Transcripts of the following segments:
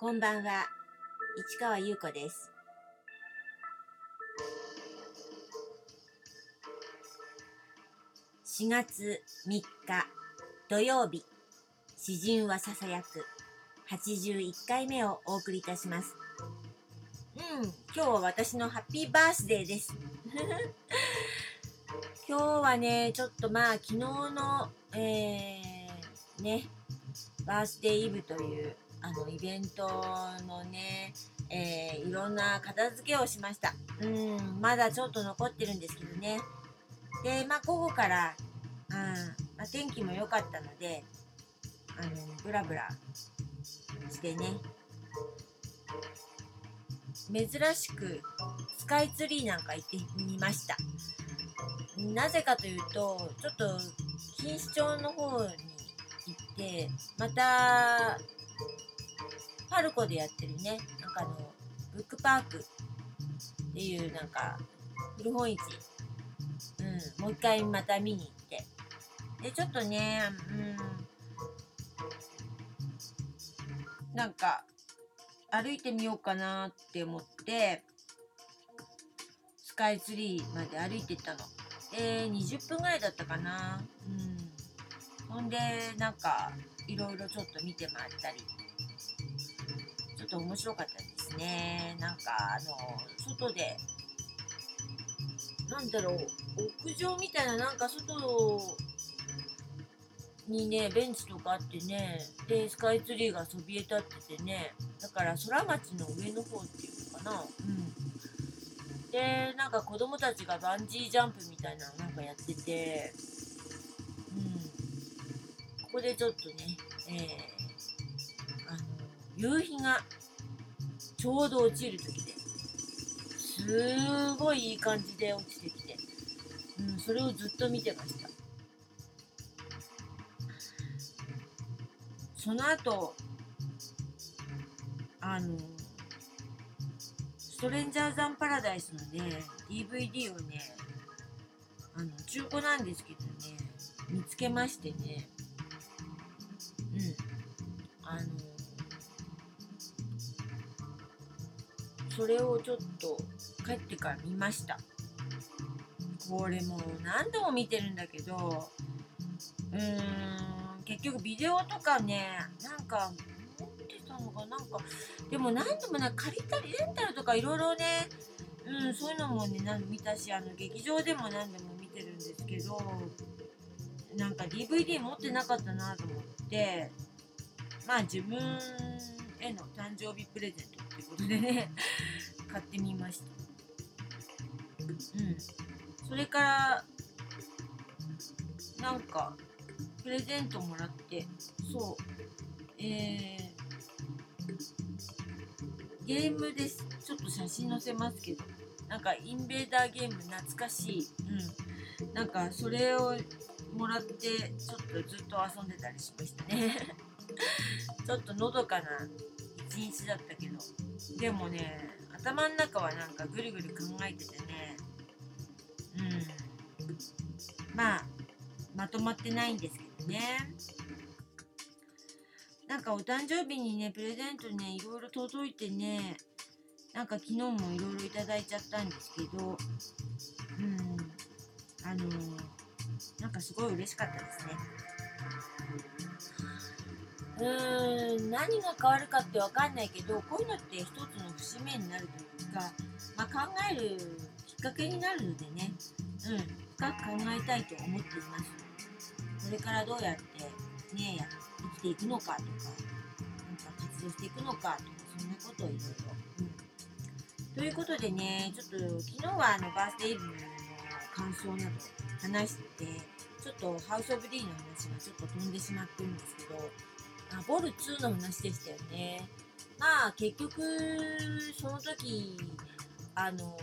こんばんは、市川優子です。4月3日土曜日、詩人はささやく81回目をお送りいたします。うん、今日は私のハッピーバースデーです。今日はね、ちょっとまあ昨日の、えー、ね、バースデーイブというあのイベントのね、えーいろんな片付けをしました。うん、まだちょっと残ってるんですけどね。で、まあ午後から、うん、まあ、天気も良かったので、あの、ブラブラしてね、珍しくスカイツリーなんか行ってみました。なぜかというと、ちょっと錦糸町の方に行って、また、パルコでやってるね、なんかあの、ブックパークっていうなんか、古本市、うん、もう一回また見に行って。で、ちょっとね、うん、なんか、歩いてみようかなって思って、スカイツリーまで歩いてったの。で、20分ぐらいだったかな。うん。ほんで、なんか、いろいろちょっと見て回ったり、ちょっと面白かったですね。なんか、あの、外で、なんだろう、屋上みたいな、なんか外にね、ベンチとかあってね、で、スカイツリーがそびえ立っててね、だから空町の上の方っていうのかな。うん。で、なんか子供たちがバンジージャンプみたいなのなんかやってて、うん。ここでちょっとね、えー、夕日がちょうど落ちる時ですごいいい感じで落ちてきて、うん、それをずっと見てました。その後、あの、ストレンジャーザンパラダイスのね、DVD をね、あの、中古なんですけどね、見つけましてね、それをちょっと帰ってから見ました。これもう何度も見てるんだけど、うーん、結局ビデオとかね、なんか持ってたのかなんか、でも何度もね、借りたりレンタルとかいろいろね、うん、そういうのもね、何見たし、あの、劇場でも何度も見てるんですけど、なんか DVD 持ってなかったなと思って、まあ自分への誕生日プレゼントってことでね、買ってみました。うん。それから、なんか、プレゼントもらって、そう、えー、ゲームです。ちょっと写真載せますけど、なんかインベーダーゲーム懐かしい。うん。なんかそれをもらって、ちょっとずっと遊んでたりしましたね。ちょっとのどかな一日だったけど、でもね、頭の中はなんかぐるぐる考えててね、うん。まあ、まとまってないんですけどね。なんかお誕生日にね、プレゼントね、いろいろ届いてね、なんか昨日もいろいろいただいちゃったんですけど、うん。あのなんかすごい嬉しかったですね。うーん、何が変わるかってわかんないけど、こういうのって一つの節目になるというか、まあ、考えるきっかけになるのでね、うん、深く考えたいと思っています。これからどうやってね、生きていくのかとか、なんか活動していくのかとか、そんなことをいろいろ。うんということでね、ちょっと昨日はあのバースデーイブの感想など話して、ちょっとハウス・オブ・ディーの話がちょっと飛んでしまってるんですけど、あボル2の話でしたよね。まあ結局、その時、あの、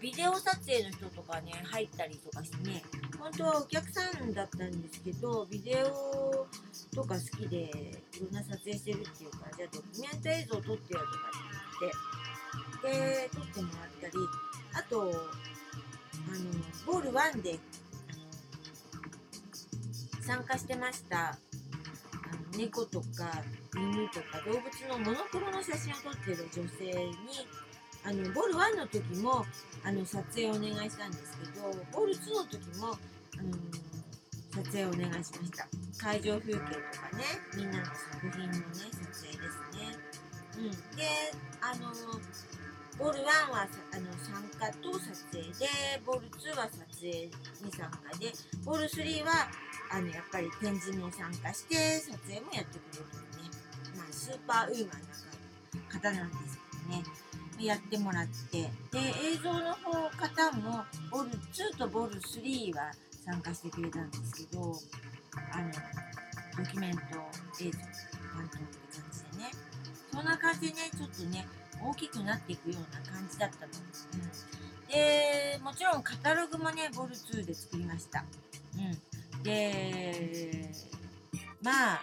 ビデオ撮影の人とかね、入ったりとかしてね、本当はお客さんだったんですけど、ビデオとか好きでいろんな撮影してるっていうか、じゃあドキュメント映像を撮ってよとかって言って、で、撮ってもらったり、あと、あの、ボール1で、参加してました、猫とか犬とか動物のモノクロの写真を撮っている女性にあのボール1の時もあの撮影をお願いしたんですけどボール2の時も、あの撮影をお願いしました。会場風景とかねみんなの作品のね撮影ですね。うん。であのボール1はあの参加と撮影でボール2は撮影に参加でボール3はあのやっぱり展示も参加して撮影もやってくれるね、まあ、スーパーウーマンな方なんですけどね。やってもらって。で映像の方方もボール2とボール3は参加してくれたんですけどあのドキュメント映像担当って感じでね。そんな感じでねちょっとね大きくなっていくような感じだったの、うん、でもちろんカタログもねボール2で作りました、うん、でまあ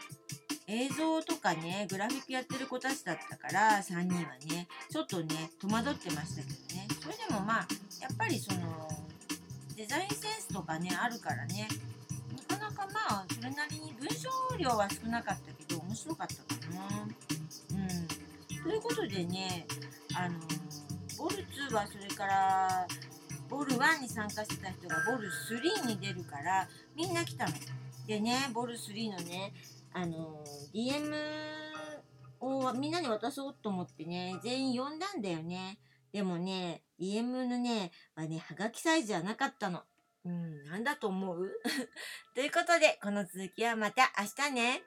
映像とかねグラフィックやってる子たちだったから3人はねちょっとね戸惑ってましたけどねそれでもまあやっぱりそのデザインセンスとかねあるからねなかなかまあそれなりに文章量は少なかったけど面白かったかな。うん、ということでねあのボール2はそれからボール1に参加してた人がボール3に出るからみんな来たの。でねボール3のねあの DM をみんなに渡そうと思ってね全員呼んだんだよね。でもね DM のねはねはがきサイズじゃなかったの。うんなんだと思う？ということでこの続きはまた明日ね。